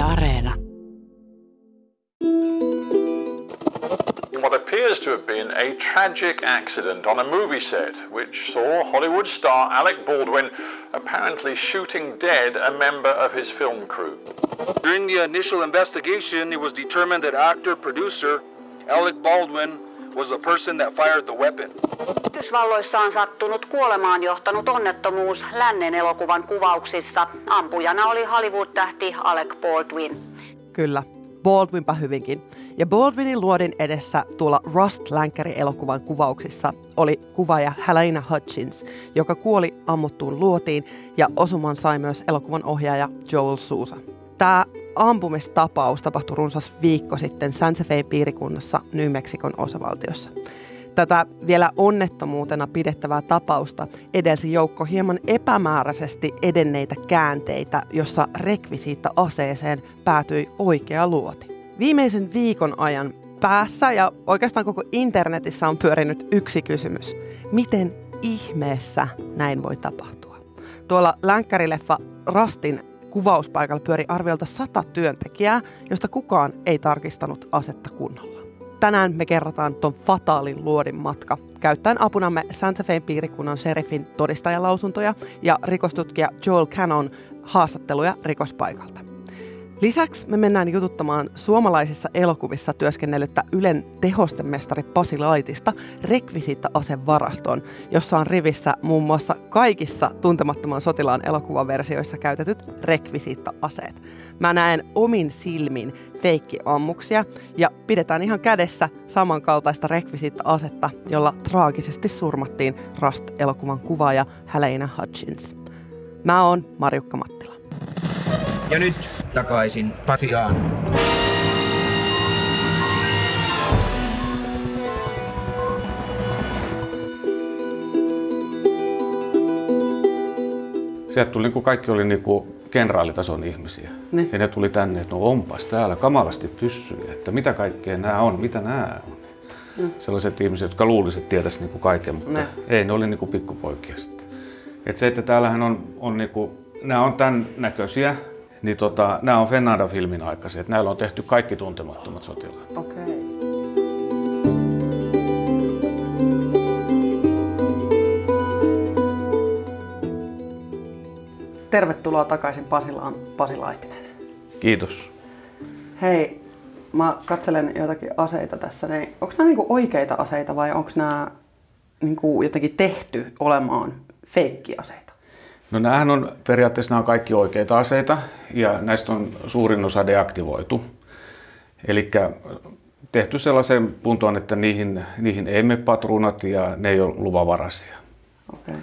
Yle Areena. What appears to have been a tragic accident on a movie set, which saw Hollywood star Alec Baldwin apparently shooting dead a member of his film crew. During the initial investigation, it was determined that actor producer Alec Baldwin was the person that fired the weapon. Yhdysvalloissa on sattunut kuolemaan johtanut onnettomuus lännen elokuvan kuvauksissa. Ampujana oli Hollywood-tähti Alec Baldwin. Kyllä, Baldwinpa hyvinkin. Ja Baldwinin luodin edessä tuolla Rust Länkkäri-elokuvan kuvauksissa oli kuvaaja Helena Hutchins, joka kuoli ammuttuun luotiin ja osuman sai myös elokuvan ohjaaja Joel Sousa. Tämä ampumistapaus tapahtui runsas viikko sitten Santa Fe piirikunnassa New Mexicon osavaltiossa. Tätä vielä onnettomuutena pidettävää tapausta edelsi joukko hieman epämääräisesti edenneitä käänteitä, jossa rekvisiitta aseeseen päätyi oikea luoti. Viimeisen viikon ajan päässä ja oikeastaan koko internetissä on pyörinyt yksi kysymys. Miten ihmeessä näin voi tapahtua? Tuolla länkkärileffa Rastin kuvauspaikalla pyöri arviolta sata työntekijää, josta kukaan ei tarkistanut asetta kunnolla. Tänään me kerrotaan ton fataalin luodin matka, käyttäen apunamme Santa Fe piirikunnan sheriffin todistajalausuntoja ja rikostutkija Joel Cannon haastatteluja rikospaikalta. Lisäksi me mennään jututtamaan suomalaisissa elokuvissa työskennellyttä Ylen tehostemestari Pasi Laitista rekvisiitta-asevarastoon, jossa on rivissä muun muassa kaikissa tuntemattoman sotilaan elokuvaversioissa käytetyt rekvisiitta-aseet. Mä näen omin silmin feikkiammuksia ja pidetään ihan kädessä samankaltaista rekvisiitta-asetta, jolla traagisesti surmattiin Rust-elokuvan kuvaaja Helena Hutchins. Mä oon Marjukka Mattila. Ja nyt takaisin Pasiaan. Sieltä tuli niin kuin kaikki oli niin kuin kenraalitason ihmisiä. Niin. Ja ne tuli tänne, että no onpas täällä kamalasti pyssyjä, että mitä kaikkea nämä on, mitä nämä on. Mm. Sellaiset ihmiset, jotka luulisivat tietäisi niin kuin kaiken, mutta Ne. ei, ne oli niin kuin pikkupoikia sitten. Et se, että täällähän on, on niin kuin, nämä on tämän näköisiä, niin tota, nämä on Fennada-filmin aikaisia. Näillä on tehty kaikki tuntemattomat sotilaat. Okay. Tervetuloa takaisin Pasilaan, Pasi Laitinen. Kiitos. Hei, mä katselen joitakin aseita tässä. Niin onko nämä niinku oikeita aseita vai onko nämä niinku jotenkin tehty olemaan feikkiaseita? No näähän on periaatteessa nämä on kaikki oikeita aseita ja näistä on suurin osa deaktivoitu. Eli tehty sellaisen puntoon, että niihin, niihin ei mene patruunat ja ne ei ole luvanvaraisia. Okei.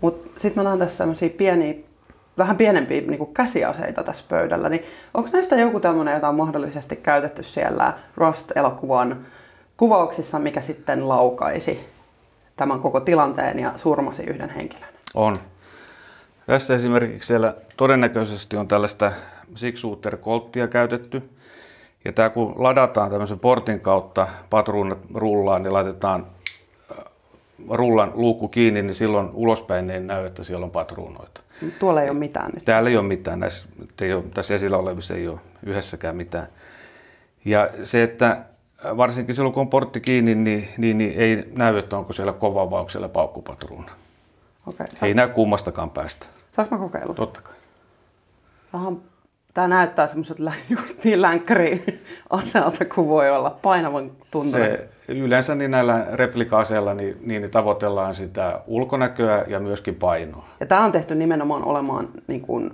Mutta sitten mä näen tässä sellaisia pieniä, vähän pienempiä niinku käsiaseita tässä pöydällä. Niin onko näistä joku tämmöinen, jota on mahdollisesti käytetty siellä Rust-elokuvan kuvauksissa, mikä sitten laukaisi tämän koko tilanteen ja surmasi yhden henkilön? On. Tässä esimerkiksi siellä todennäköisesti on tällaista Six Shooter Colttia käytetty. Ja tämä kun ladataan tämmöisen portin kautta, patruunat rullaan, niin laitetaan äh, rullan luukku kiinni, niin silloin ulospäin ei näy, että siellä on patruunoita. Tuolla ei ole mitään nyt. Täällä ei ole mitään, näissä, ei ole, tässä esillä olevissa ei ole yhdessäkään mitään. Ja se, että varsinkin silloin kun on portti kiinni, niin, niin, niin ei näy, että onko siellä kova vai onko siellä paukkupatruuna. Okei. Ei näy kummastakaan päästä. Saanko mä kokeilla? Totta kai. Aha, tää näyttää semmoiset lä- just niin länkkäri aseelta kuin voi olla. Painavan tuntunen. Se, yleensä niin näillä replika-aseilla niin, niin tavoitellaan sitä ulkonäköä ja myöskin painoa. Ja tämä on tehty nimenomaan olemaan niin kuin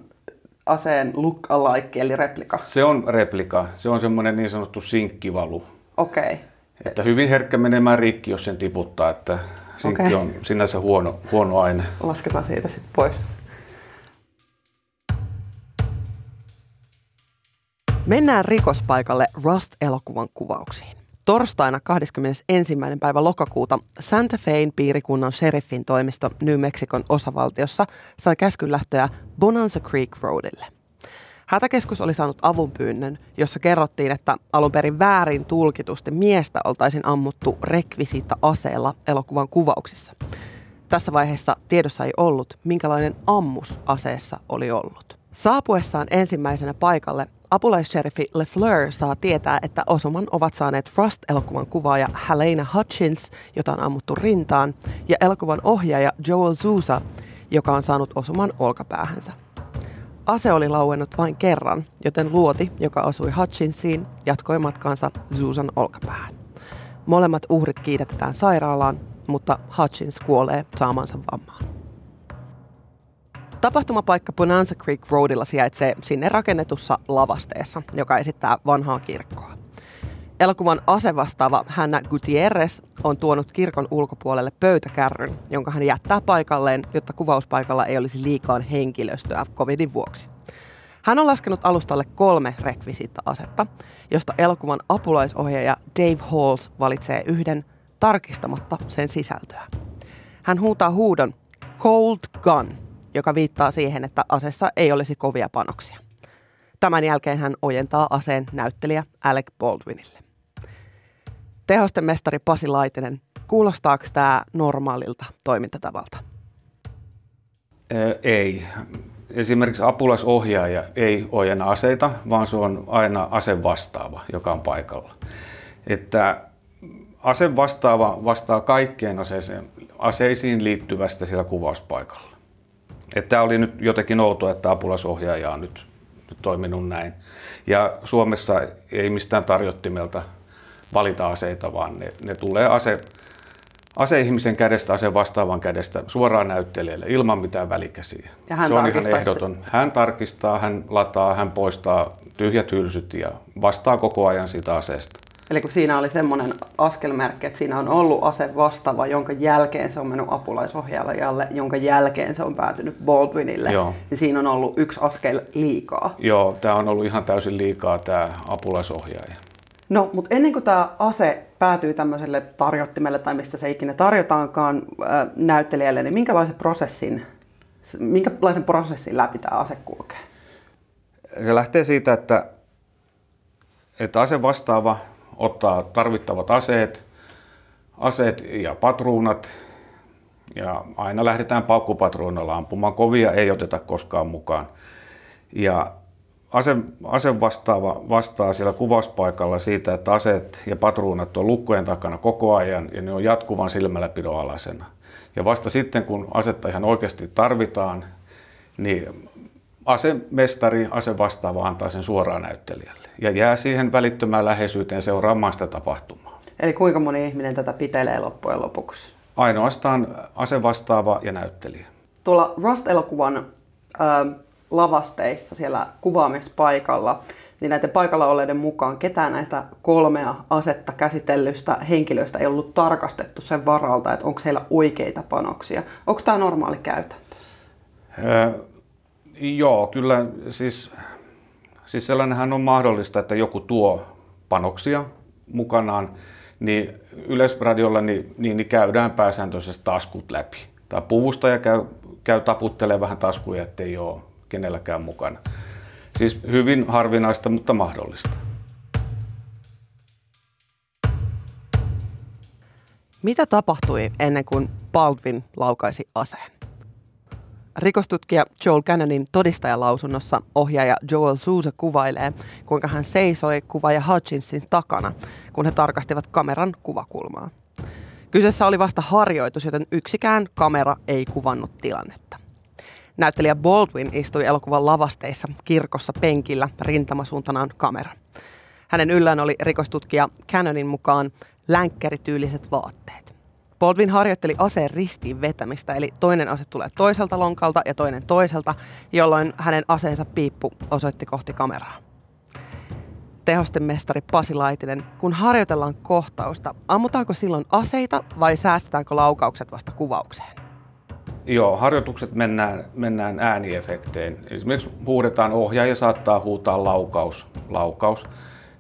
aseen look alike, eli replika. Se on replika. Se on semmoinen niin sanottu sinkkivalu. Okei. Okay. Että hyvin herkkä menemään rikki, jos sen tiputtaa. Että sinkki Okei. on sinänsä huono, huono aine. Lasketaan siitä sitten pois. Mennään rikospaikalle Rust-elokuvan kuvauksiin. Torstaina 21. päivä lokakuuta Santa Fein piirikunnan sheriffin toimisto New Mexicon osavaltiossa sai käskyn lähteä Bonanza Creek Roadille. Hätäkeskus oli saanut avunpyynnön, jossa kerrottiin, että alun perin väärin tulkitusti miestä oltaisiin ammuttu rekvisiitta aseella elokuvan kuvauksissa. Tässä vaiheessa tiedossa ei ollut, minkälainen ammus aseessa oli ollut. Saapuessaan ensimmäisenä paikalle apulaissherifi LeFleur saa tietää, että osuman ovat saaneet Rust-elokuvan kuvaaja Helena Hutchins, jota on ammuttu rintaan, ja elokuvan ohjaaja Joel Sousa, joka on saanut osuman olkapäähänsä. Ase oli lauennut vain kerran, joten luoti, joka osui Hutchinsiin, jatkoi matkaansa Susan olkapäähän. Molemmat uhrit kiidetetään sairaalaan, mutta Hutchins kuolee saamansa vammaan. Tapahtumapaikka Bonanza Creek Roadilla sijaitsee sinne rakennetussa lavasteessa, joka esittää vanhaa kirkkoa. Elokuvan asevastaava Hanna Gutierrez on tuonut kirkon ulkopuolelle pöytäkärryn, jonka hän jättää paikalleen, jotta kuvauspaikalla ei olisi liikaa henkilöstöä covidin vuoksi. Hän on laskenut alustalle kolme rekvisiitta-asetta, josta elokuvan apulaisohjaaja Dave Halls valitsee yhden tarkistamatta sen sisältöä. Hän huutaa huudon Cold Gun, joka viittaa siihen, että asessa ei olisi kovia panoksia. Tämän jälkeen hän ojentaa aseen näyttelijä Alec Baldwinille. Tehosten mestari Pasi Laitinen, kuulostaako tämä normaalilta toimintatavalta? Ei. Esimerkiksi apulaisohjaaja ei ojenna aseita, vaan se on aina asevastaava, joka on paikalla. Että asevastaava vastaa kaikkeen aseeseen, aseisiin liittyvästä siellä kuvauspaikalla. Että tämä oli nyt jotenkin outoa, että apulaisohjaaja on nyt, nyt toiminut näin. Ja Suomessa ei mistään tarjottimelta valita aseita, vaan ne, ne tulee ase, aseihmisen kädestä, ase vastaavan kädestä suoraan näyttelijälle ilman mitään välikäsiä. Ja hän se on ihan ehdoton. Hän tarkistaa, hän lataa, hän poistaa tyhjät hylsyt ja vastaa koko ajan siitä aseesta. Eli kun siinä oli semmoinen askelmerkki, että siinä on ollut ase vastaava, jonka jälkeen se on mennyt apulaisohjaajalle, jonka jälkeen se on päätynyt Baldwinille, Joo. niin siinä on ollut yksi askel liikaa. Joo, tämä on ollut ihan täysin liikaa tämä apulaisohjaaja. No, mutta ennen kuin tämä ase päätyy tämmöiselle tarjottimelle tai mistä se ikinä tarjotaankaan äh, näyttelijälle, niin minkälaisen prosessin, minkälaisen prosessin läpi tämä ase kulkee? Se lähtee siitä, että, että ase vastaava ottaa tarvittavat aseet, aseet ja patruunat, ja aina lähdetään paukkupatruunalla ampumaan. Kovia ei oteta koskaan mukaan. Ja ase, ase vastaava vastaa siellä kuvauspaikalla siitä, että aseet ja patruunat on lukkojen takana koko ajan ja ne on jatkuvan silmälläpidon alasena. Ja vasta sitten, kun asetta ihan oikeasti tarvitaan, niin asemestari, asevastaava antaa sen suoraan näyttelijälle ja jää siihen välittömään läheisyyteen seuraamaan sitä tapahtumaa. Eli kuinka moni ihminen tätä pitelee loppujen lopuksi? Ainoastaan asevastaava ja näyttelijä. Tuolla Rust-elokuvan äh, lavasteissa siellä kuvaamispaikalla, niin näiden paikalla olleiden mukaan ketään näistä kolmea asetta käsitellystä henkilöistä ei ollut tarkastettu sen varalta, että onko heillä oikeita panoksia. Onko tämä normaali käytäntö? Öö, joo, kyllä siis, siis sellainenhan on mahdollista, että joku tuo panoksia mukanaan, niin Yleisradiolla niin, niin, niin käydään pääsääntöisesti taskut läpi. Tai puvustaja käy, käy taputtelemaan vähän taskuja, ettei ole kenelläkään mukana. Siis hyvin harvinaista, mutta mahdollista. Mitä tapahtui ennen kuin Baldwin laukaisi aseen? Rikostutkija Joel Cannonin todistajalausunnossa ohjaaja Joel Sousa kuvailee, kuinka hän seisoi kuvaaja Hutchinsin takana, kun he tarkastivat kameran kuvakulmaa. Kyseessä oli vasta harjoitus, joten yksikään kamera ei kuvannut tilannetta. Näyttelijä Baldwin istui elokuvan lavasteissa kirkossa penkillä rintamasuuntanaan kamera. Hänen yllään oli rikostutkija Cannonin mukaan länkkärityyliset vaatteet. Baldwin harjoitteli aseen ristiin vetämistä, eli toinen ase tulee toiselta lonkalta ja toinen toiselta, jolloin hänen aseensa piippu osoitti kohti kameraa. Tehosten mestari Pasi Laitinen, kun harjoitellaan kohtausta, ammutaanko silloin aseita vai säästetäänkö laukaukset vasta kuvaukseen? Joo, harjoitukset mennään, mennään ääniefektein. Esimerkiksi huudetaan ohjaaja saattaa huutaa laukaus, laukaus.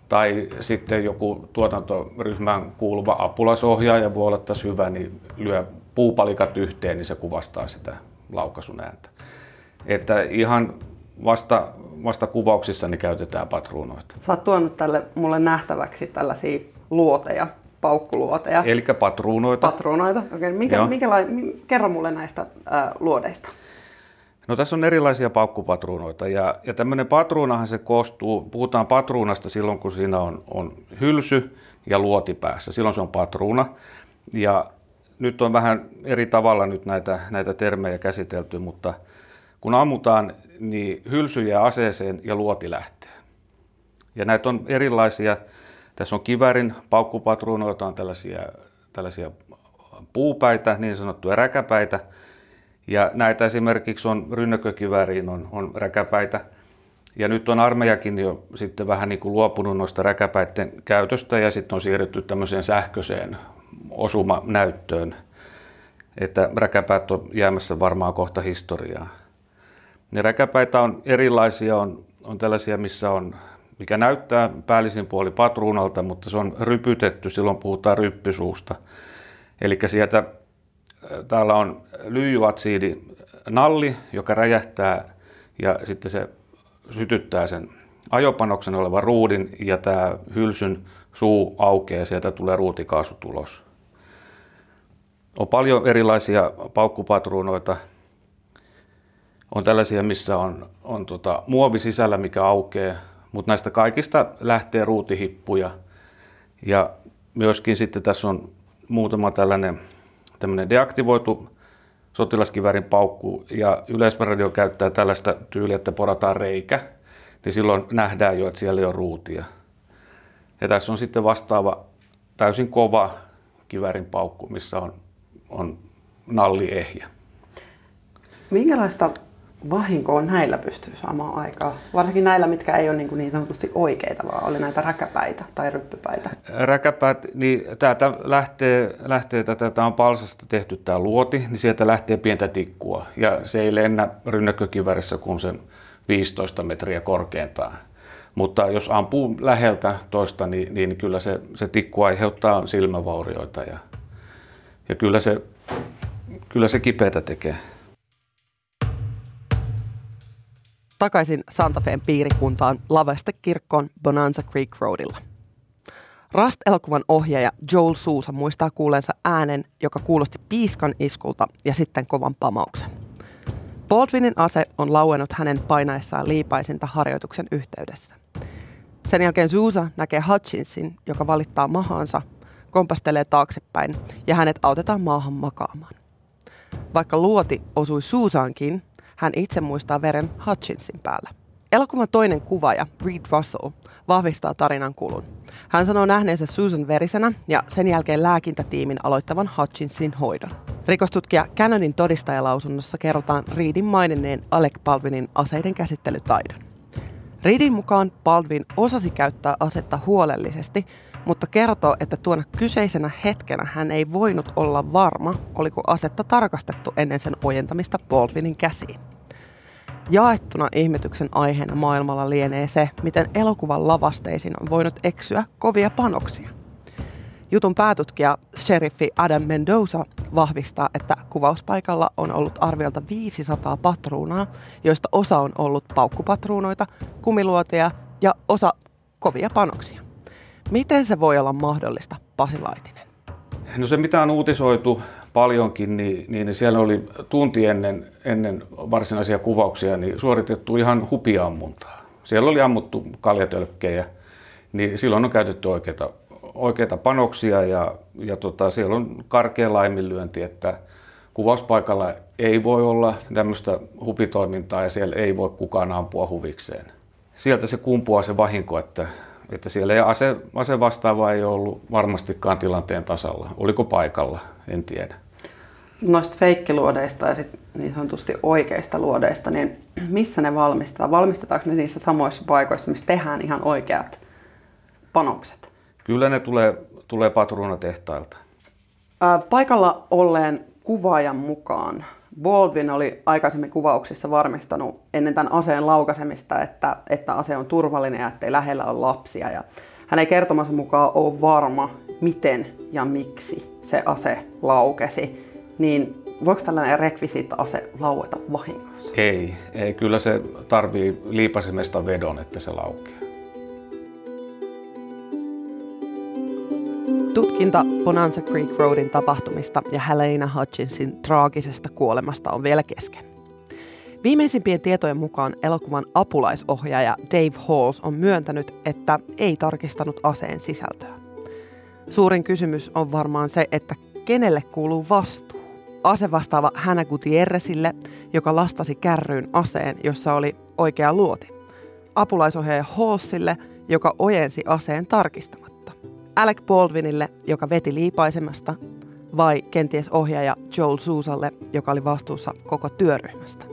Tai sitten joku tuotantoryhmään kuuluva apulaisohjaaja voi olla tässä hyvä, niin lyö puupalikat yhteen, niin se kuvastaa sitä laukaisun ääntä. Että ihan vasta, vasta kuvauksissa niin käytetään patruunoita. Sä oot tuonut tälle mulle nähtäväksi tällaisia luoteja, paukkuluoteja. Eli patruunoita. Patruunoita. Okay. Minkä, minkäla- kerro mulle näistä äh, luodeista. No tässä on erilaisia paukkupatruunoita ja, ja tämmöinen patruunahan se koostuu, puhutaan patruunasta silloin kun siinä on, on hylsy ja luoti päässä, silloin se on patruuna. Ja nyt on vähän eri tavalla nyt näitä, näitä termejä käsitelty, mutta kun ammutaan, niin hylsy jää aseeseen ja luoti lähtee. Ja näitä on erilaisia. Tässä on kivärin paukkupatruunoita, on tällaisia, tällaisia puupäitä, niin sanottuja räkäpäitä. Ja näitä esimerkiksi on rynnäkökivääriin on, on räkäpäitä. Ja nyt on armeijakin jo sitten vähän niin kuin luopunut noista räkäpäiden käytöstä ja sitten on siirrytty tämmöiseen sähköiseen osumanäyttöön, että räkäpäät on jäämässä varmaan kohta historiaa. Ne räkäpäitä on erilaisia, on, on tällaisia, missä on, mikä näyttää päällisin puoli patruunalta, mutta se on rypytetty, silloin puhutaan ryppysuusta. Eli sieltä täällä on lyijyatsiidi nalli, joka räjähtää ja sitten se sytyttää sen ajopanoksen olevan ruudin ja tämä hylsyn suu aukeaa ja sieltä tulee ruutikaasutulos. On paljon erilaisia paukkupatruunoita. On tällaisia, missä on, on tota, muovi sisällä, mikä aukeaa, mutta näistä kaikista lähtee ruutihippuja. Ja myöskin sitten tässä on muutama tällainen tämmöinen deaktivoitu sotilaskivärin paukku ja yleisradio käyttää tällaista tyyliä, että porataan reikä, niin silloin nähdään jo, että siellä ei ole ruutia. Ja tässä on sitten vastaava täysin kova kivärin paukku, missä on, on nalli ehjä. Minkälaista vahinkoa näillä pystyy saamaan aikaa? Varsinkin näillä, mitkä ei ole niin, kuin niin sanotusti oikeita, vaan oli näitä räkäpäitä tai ryppypäitä. Räkäpäät, niin täältä lähtee, lähtee tätä, tämä on palsasta tehty tämä luoti, niin sieltä lähtee pientä tikkua. Ja se ei lennä rynnäkkökivärissä kuin sen 15 metriä korkeintaan. Mutta jos ampuu läheltä toista, niin, niin kyllä se, se tikku aiheuttaa silmävaurioita ja, ja kyllä, se, kyllä se kipeätä tekee. Takaisin Santa Feen piirikuntaan Laveste kirkkoon Bonanza Creek Roadilla. Rust-elokuvan ohjaaja Joel Sousa muistaa kuulensa äänen, joka kuulosti piiskan iskulta ja sitten kovan pamauksen. Baldwinin ase on lauennut hänen painaessaan liipaisinta harjoituksen yhteydessä. Sen jälkeen Sousa näkee Hutchinsin, joka valittaa mahaansa, kompastelee taaksepäin ja hänet autetaan maahan makaamaan. Vaikka luoti osui Suusaankin, hän itse muistaa veren Hutchinsin päällä. Elokuvan toinen kuvaaja, Reed Russell, vahvistaa tarinan kulun. Hän sanoo nähneensä Susan verisenä ja sen jälkeen lääkintätiimin aloittavan Hutchinsin hoidon. Rikostutkija Cannonin todistajalausunnossa kerrotaan Reedin maininneen Alec Baldwinin aseiden käsittelytaidon. Reedin mukaan Baldwin osasi käyttää asetta huolellisesti, mutta kertoo, että tuona kyseisenä hetkenä hän ei voinut olla varma, oliko asetta tarkastettu ennen sen ojentamista Baldwinin käsiin. Jaettuna ihmetyksen aiheena maailmalla lienee se, miten elokuvan lavasteisiin on voinut eksyä kovia panoksia. Jutun päätutkija sheriffi Adam Mendoza vahvistaa, että kuvauspaikalla on ollut arviolta 500 patruunaa, joista osa on ollut paukkupatruunoita, kumiluoteja ja osa kovia panoksia. Miten se voi olla mahdollista, Pasi Laitinen? No se, mitä on uutisoitu paljonkin, niin, niin siellä oli tunti ennen, ennen varsinaisia kuvauksia niin suoritettu ihan hupiammuntaa. Siellä oli ammuttu kaljatölkkejä, niin silloin on käytetty oikeita, oikeita panoksia ja, ja tota, siellä on karkea laiminlyönti, että kuvauspaikalla ei voi olla tämmöistä hupitoimintaa ja siellä ei voi kukaan ampua huvikseen. Sieltä se kumpuaa se vahinko, että että siellä ei ase, ase vastaava ei ollut varmastikaan tilanteen tasalla. Oliko paikalla, en tiedä. Noista feikkiluodeista ja sit niin sanotusti oikeista luodeista, niin missä ne valmistetaan? Valmistetaanko ne niissä samoissa paikoissa, missä tehdään ihan oikeat panokset? Kyllä ne tulee, tulee patruunatehtailta. Paikalla olleen kuvaajan mukaan Baldwin oli aikaisemmin kuvauksissa varmistanut ennen tämän aseen laukaisemista, että, että ase on turvallinen ja ettei lähellä ole lapsia. Ja hän ei kertomansa mukaan ole varma, miten ja miksi se ase laukesi. Niin voiko tällainen rekvisiitta-ase laueta vahingossa? Ei, ei. Kyllä se tarvii liipasimesta vedon, että se laukeaa. Tutkinta Bonanza Creek Roadin tapahtumista ja Helena Hutchinsin traagisesta kuolemasta on vielä kesken. Viimeisimpien tietojen mukaan elokuvan apulaisohjaaja Dave Halls on myöntänyt, että ei tarkistanut aseen sisältöä. Suurin kysymys on varmaan se, että kenelle kuuluu vastuu. Ase vastaava Hannah Gutierrezille, joka lastasi kärryyn aseen, jossa oli oikea luoti. Apulaisohjaaja Hallsille, joka ojensi aseen tarkistamatta. Alec Baldwinille, joka veti liipaisemasta, vai kenties ohjaaja Joel Suusalle, joka oli vastuussa koko työryhmästä?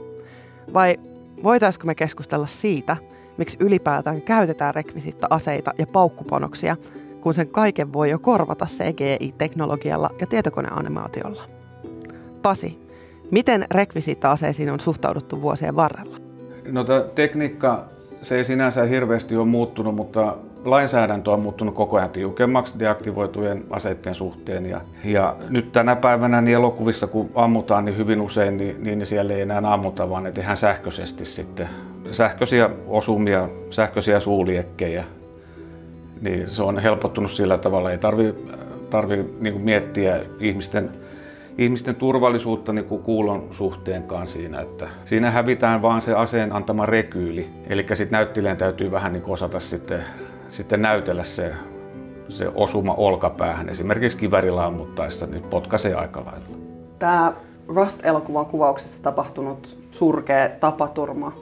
Vai voitaisiko me keskustella siitä, miksi ylipäätään käytetään rekvisiitta-aseita ja paukkupanoksia, kun sen kaiken voi jo korvata CGI-teknologialla ja tietokoneanimaatiolla? Pasi, miten rekvisiitta-aseisiin on suhtauduttu vuosien varrella? No tekniikka, se ei sinänsä hirveästi ole muuttunut, mutta lainsäädäntö on muuttunut koko ajan tiukemmaksi deaktivoitujen aseiden suhteen. Ja, ja nyt tänä päivänä niin elokuvissa, kun ammutaan, niin hyvin usein niin, niin siellä ei enää ammuta, vaan ne tehdään sähköisesti sitten. Sähköisiä osumia, sähköisiä suuliekkejä, niin se on helpottunut sillä tavalla. Ei tarvi, tarvi niin miettiä ihmisten ihmisten turvallisuutta niin kuin kuulon suhteenkaan siinä. Että siinä hävitään vaan se aseen antama rekyyli. Eli sitten näyttelijän täytyy vähän niin osata sitten sitten näytellä se, se osuma olkapäähän. Esimerkiksi kivärillä ammuttaessa niin potkaisee aika lailla. Tämä Rust-elokuvan kuvauksessa tapahtunut surkea tapaturma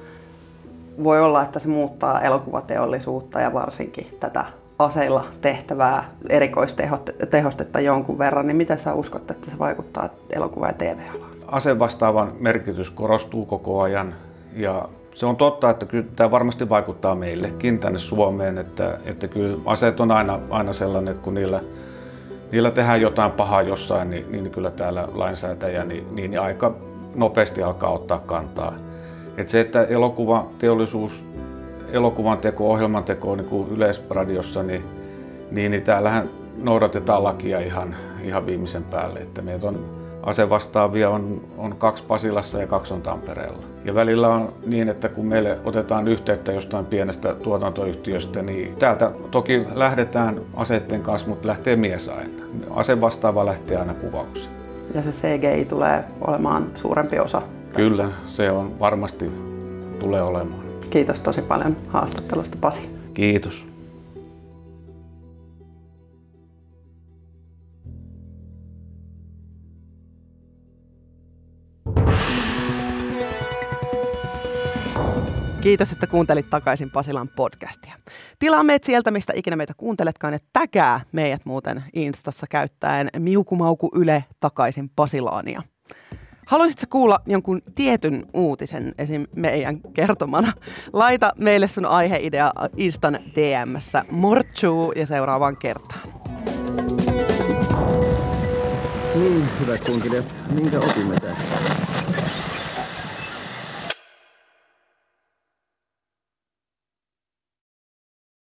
voi olla, että se muuttaa elokuvateollisuutta ja varsinkin tätä aseilla tehtävää erikoistehostetta jonkun verran, niin miten sä uskot, että se vaikuttaa elokuva- ja TV-alaan? Asevastaavan merkitys korostuu koko ajan ja se on totta, että kyllä tämä varmasti vaikuttaa meillekin tänne Suomeen, että, että kyllä aseet on aina, aina sellainen, että kun niillä, niillä tehdään jotain pahaa jossain, niin, niin kyllä täällä lainsäätäjä niin, niin aika nopeasti alkaa ottaa kantaa. Että se, että elokuva, teollisuus, elokuvan teko, ohjelman teko niin kuin yleisradiossa, niin, niin, niin täällähän noudatetaan lakia ihan, ihan viimeisen päälle. Että meitä on asevastaavia on, on kaksi Pasilassa ja kaksi on Tampereella. Ja välillä on niin, että kun meille otetaan yhteyttä jostain pienestä tuotantoyhtiöstä, niin täältä toki lähdetään aseiden kanssa, mutta lähtee mies aina. Asevastaava lähtee aina kuvauksiin. Ja se CGI tulee olemaan suurempi osa tästä. Kyllä, se on varmasti tulee olemaan. Kiitos tosi paljon haastattelusta Pasi. Kiitos. Kiitos, että kuuntelit takaisin Pasilan podcastia. Tilaa meidät sieltä, mistä ikinä meitä kuunteletkaan, ja täkää meidät muuten Instassa käyttäen miukumauku yle takaisin Pasilaania. Haluaisitko kuulla jonkun tietyn uutisen esim. meidän kertomana? Laita meille sun aiheidea Instan DMssä. Mortsuu ja seuraavaan kertaan. Niin, hyvät kuuntelijat, minkä opimme tästä?